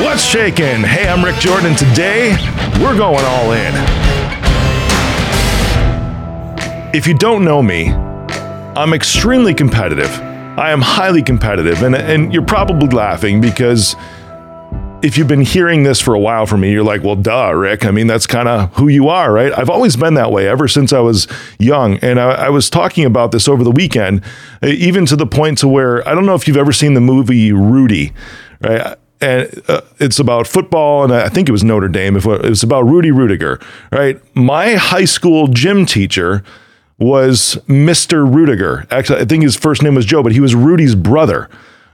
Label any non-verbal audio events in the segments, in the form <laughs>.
What's shaking? Hey, I'm Rick Jordan. Today, we're going all in. If you don't know me, I'm extremely competitive. I am highly competitive, and, and you're probably laughing because if you've been hearing this for a while from me, you're like, well, duh, Rick. I mean, that's kind of who you are, right? I've always been that way ever since I was young. And I, I, was talking about this over the weekend, even to the point to where I don't know if you've ever seen the movie Rudy, right? And uh, it's about football, and I think it was Notre Dame. If it was about Rudy Ruettiger, right? My high school gym teacher was Mr. Ruettiger. Actually, I think his first name was Joe, but he was Rudy's brother.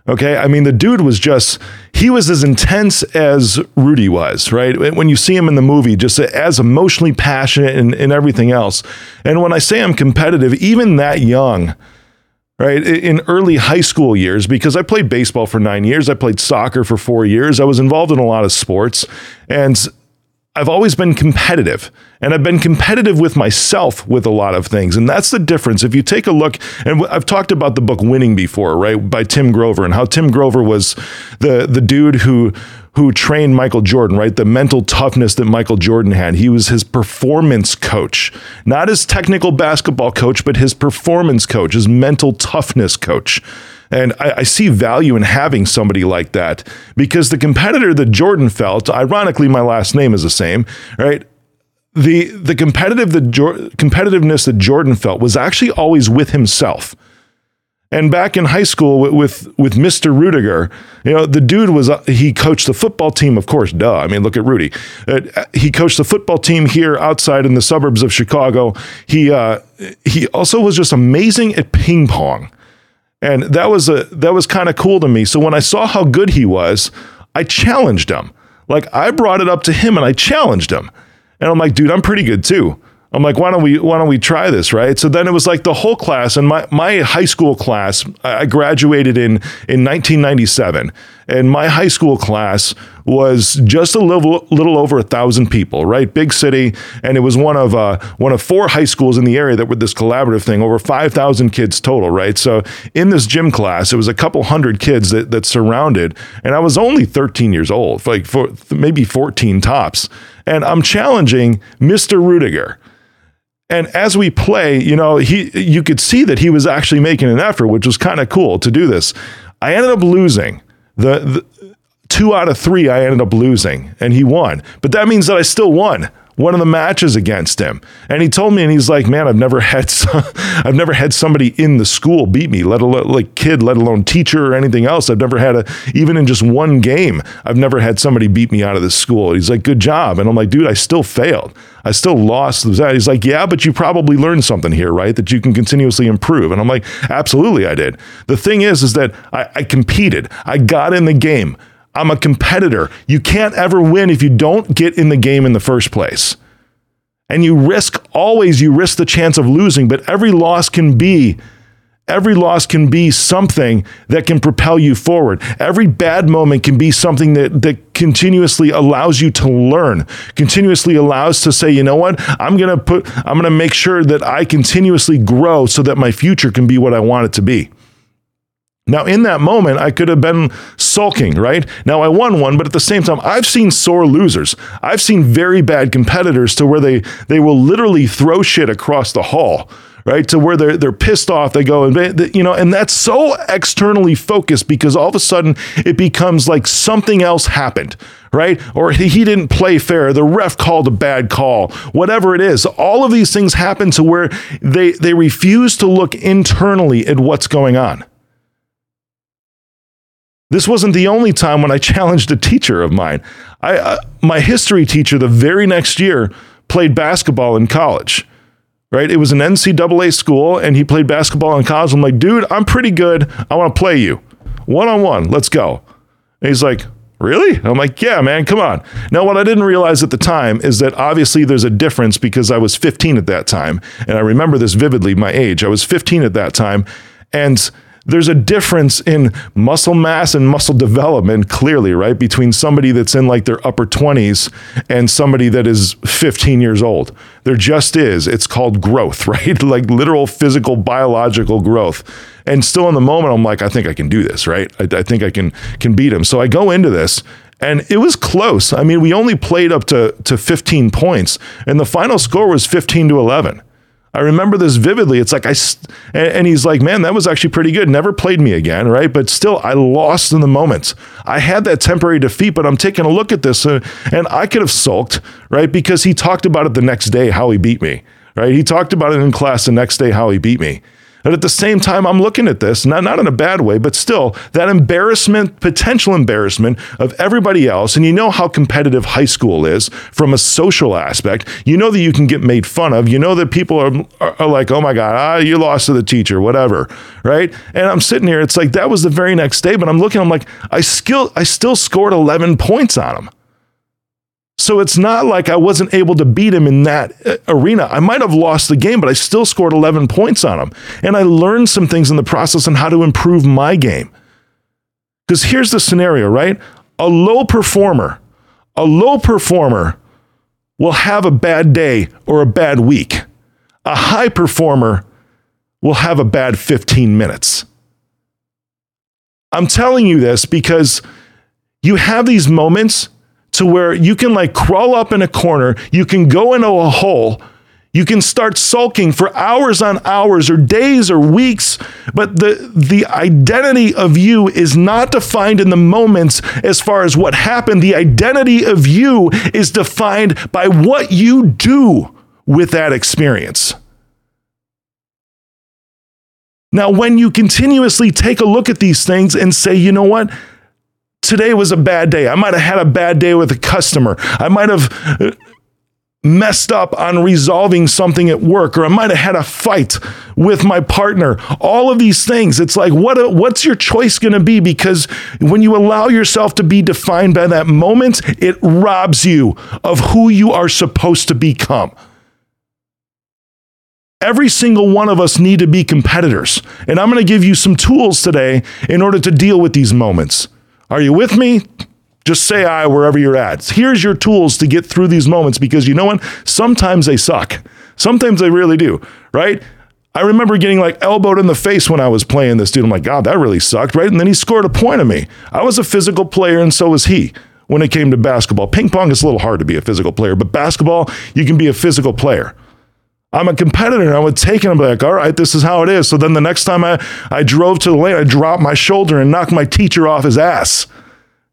Okay. I mean, the dude was just, he was as intense as Rudy was, right? When you see him in the movie, just as emotionally passionate and, and everything else. And when I say I'm competitive, even that young, right? In early high school years, because I played baseball for nine years, I played soccer for four years, I was involved in a lot of sports, and I've always been competitive. And I've been competitive with myself with a lot of things. And that's the difference. If you take a look, and I've talked about the book Winning before, right? By Tim Grover, and how Tim Grover was the, the dude who who trained Michael Jordan, right? The mental toughness that Michael Jordan had. He was his performance coach, not his technical basketball coach, but his performance coach, his mental toughness coach. And I, I, see value in having somebody like that because the competitor that Jordan felt, ironically, my last name is the same, right? The the competitive the competitiveness that Jordan felt was actually always with himself. And back in high school with, with, with Mr. Ruettiger, you know, the dude was, uh, he coached the football team, of course, duh. I mean, look at Rudy. Uh, he coached the football team here outside in the suburbs of Chicago. He, uh, he also was just amazing at ping pong. And that was a, that was kind of cool to me. So when I saw how good he was, I challenged him. Like I brought it up to him and I challenged him. And I'm like, dude, I'm pretty good too. I'm like, why don't we why don't we try this, right? So then it was like the whole class, and my my high school class, I graduated in in 1997, and my high school class was just a little little over a thousand people, right? Big city, and it was one of uh, one of four high schools in the area that were this collaborative thing. Over 5,000 kids total, right? So in this gym class, it was a couple hundred kids that that surrounded, and I was only 13 years old, like for, maybe 14 tops, and I'm challenging Mr. Ruettiger and as we play, you know, he you could see that he was actually making an effort, which was kind of cool to do this. I ended up losing. The, the two out of three I ended up losing, and he won. But that means that I still won one of the matches against him. And he told me, and he's like, man, I've never had, <laughs> some, I've never had somebody in the school beat me, let alone like kid, let alone teacher or anything else. I've never had a, even in just one game, I've never had somebody beat me out of the school. He's like, good job. And I'm like, dude, I still failed. I still lost. He's like, yeah, but you probably learned something here, right? That you can continuously improve. And I'm like, absolutely, I did. The thing is, is that I, I competed. I got in the game. I'm a competitor. You can't ever win if you don't get in the game in the first place. And you risk always you risk the chance of losing, but every loss can be every loss can be something that can propel you forward. Every bad moment can be something that that continuously allows you to learn, continuously allows to say, you know what? I'm going to put I'm going to make sure that I continuously grow so that my future can be what I want it to be. Now, in that moment, I could have been sulking, right? Now, I won one, but at the same time, I've seen sore losers. I've seen very bad competitors to where they, they will literally throw shit across the hall, right? To where they're, they're pissed off. They go, and you know, and that's so externally focused because all of a sudden it becomes like something else happened, right? Or he didn't play fair. The ref called a bad call, whatever it is. All of these things happen to where they, they refuse to look internally at what's going on. This wasn't the only time when I <laughs> challenged a teacher of mine. I, uh, my history teacher, the very next year, played basketball in college. Right? It was an NCAA school, and he played basketball in college. I'm like, dude, I'm pretty good. I want to play you one on one. Let's go. And he's like, Really? I'm like, yeah, man, come on. Now, what I didn't realize at the time is that obviously there's a difference because I was 15 at that time. And I remember this vividly, my age. I was 15 at that time. And there's a difference in muscle mass and muscle development, clearly, right? Between somebody that's in like their upper 20s and somebody that is 15 years old. There just is. It's called growth, <laughs> right? like literal physical, biological growth. And still in the moment, I'm like, I think I can do this, right? I, I think I can can beat him. So I go into this And it was close. I mean, we only played up to, to 15 points, and the final score was 15 to 11. I remember this vividly. It's like I, and he's like, man, that was actually pretty good. Never played me again, right? But still, I lost in the moment. I had that temporary defeat, but I'm taking a look at this, uh, and I could have sulked, right? Because he talked about it the next day how he beat me, right? He talked about it in class the next day how he beat me. And at the same time, I'm looking at this, not, not in a bad way, but still that embarrassment, potential embarrassment of everybody else. And you know how competitive high school is from a social aspect. You know that you can get made fun of. You know that people are, are, are like, oh my God, ah, you lost to the teacher, whatever. Right. And I'm sitting here, it's like that was the very next day, but I'm looking, I'm like, I still, I still scored 11 points on him. So it's not like I wasn't able to beat him in that uh, arena. I might have lost the game, but I still scored 11 points on him. And I learned some things in the process on how to improve my game. Because here's the scenario, right? A low performer, a low performer will have a bad day or a bad week. A high performer will have a bad 15 minutes. I'm telling you this because you have these moments to where you can like crawl up in a corner, you can go into a hole, you can start sulking for hours on hours or days or weeks, but the the identity of you is not defined in the moments as far as what happened. The identity of you is defined by what you do with that experience. Now, when you continuously take a look at these things and say, you know what? Today was a bad day. I might have had a bad day with a customer. I might have uh, messed up on resolving something at work or I might have had a fight with my partner. All of these things. It's like what what's your choice going to be because when you allow yourself to be defined by that moment, it robs you of who you are supposed to become. Every single one of us need to be competitors. And I'm going to give you some tools today in order to deal with these moments. Are you with me? Just say I wherever you're at. Here's your tools to get through these moments because you know what? Sometimes they suck. Sometimes they really do, right? I remember getting like elbowed in the face when I was playing this dude. I'm like, God, that really sucked, right? And then he scored a point on me. I was a physical player, and so was he when it came to basketball. Ping pong is a little hard to be a physical player, but basketball, you can be a physical player. I'm a competitor and I would take it be like, all right, this is how it is. So then the next time I, I drove to the lane, I dropped my shoulder and knocked my teacher off his ass.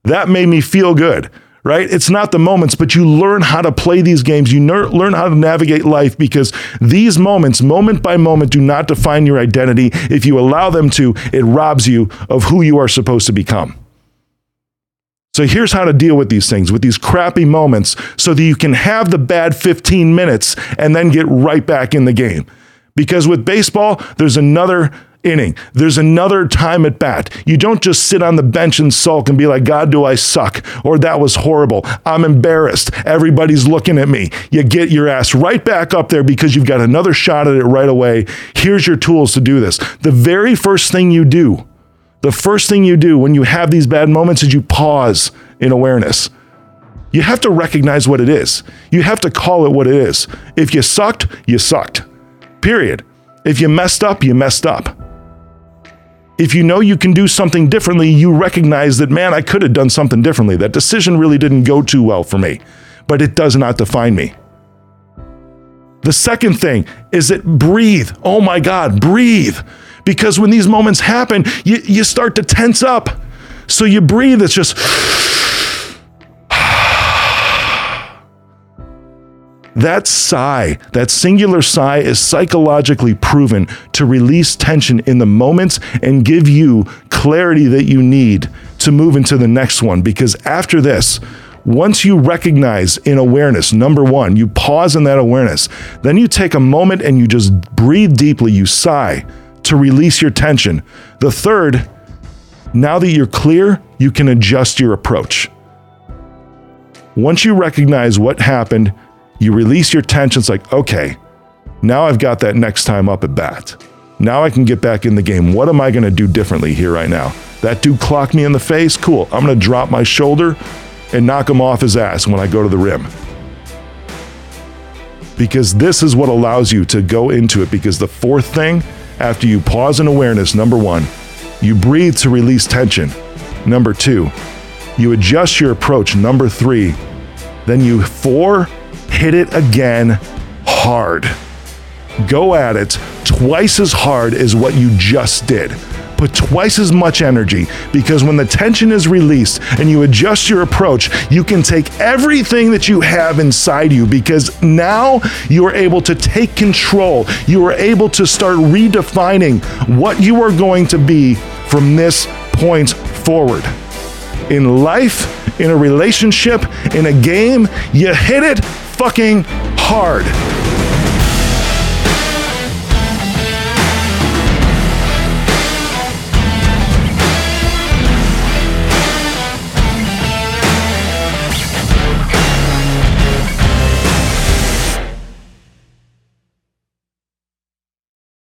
That made me feel good, right? It's not the moments, but you learn how to play these games. You ner- learn how to navigate life because these moments, moment by moment, do not define your identity. If you allow them to, it robs you of who you are supposed to become. So here's how to deal with these things, with these crappy moments, so that you can have the bad 15 minutes and then get right back in the game. Because with baseball, there's another inning. There's another time at bat. You don't just sit on the bench and sulk and be like, God, do I suck? Or that was horrible. I'm embarrassed. Everybody's looking at me. You get your ass right back up there because you've got another shot at it right away. Here's your tools to do this. The very first thing you do the first thing you do when you have these bad moments is you pause in awareness. You have to recognize what it is. You have to call it what it is. If you sucked, you sucked. Period. If you messed up, you messed up. If you know you can do something differently, you recognize that, man, I could have done something differently. That decision really didn't go too well for me, but it does not define me. The second thing is that breathe. Oh my God, breathe because when these moments happen, you, you start to tense up. So you breathe, it's just. <sighs> That sigh, that singular sigh, is psychologically proven to release tension in the moments and give you clarity that you need to move into the next one. Because after this, once you recognize in awareness, number one, you pause in that awareness, then you take a moment and you just breathe deeply, you sigh to release your tension. The third, now that you're clear, you can adjust your approach. Once you recognize what happened, you release your tension. It's like, okay, now I've got that next time up at bat. Now I can get back in the game. What am I going to do differently here right now? That dude clocked me in the face. Cool. I'm going to drop my shoulder and knock him off his ass when I go to the rim. Because this is what allows you to go into it. Because the fourth thing after you pause in awareness, number one, you breathe to release tension. Number two, You adjust your approach. Number three. Then you four, hit it again hard. Go at it twice as hard as what you just did. Put twice as much energy because when the tension is released and you adjust your approach, you can take everything that you have inside you because now you are able to take control. You are able to start redefining what you are going to be from this point forward. In life, in a relationship, in a game, you hit it fucking hard.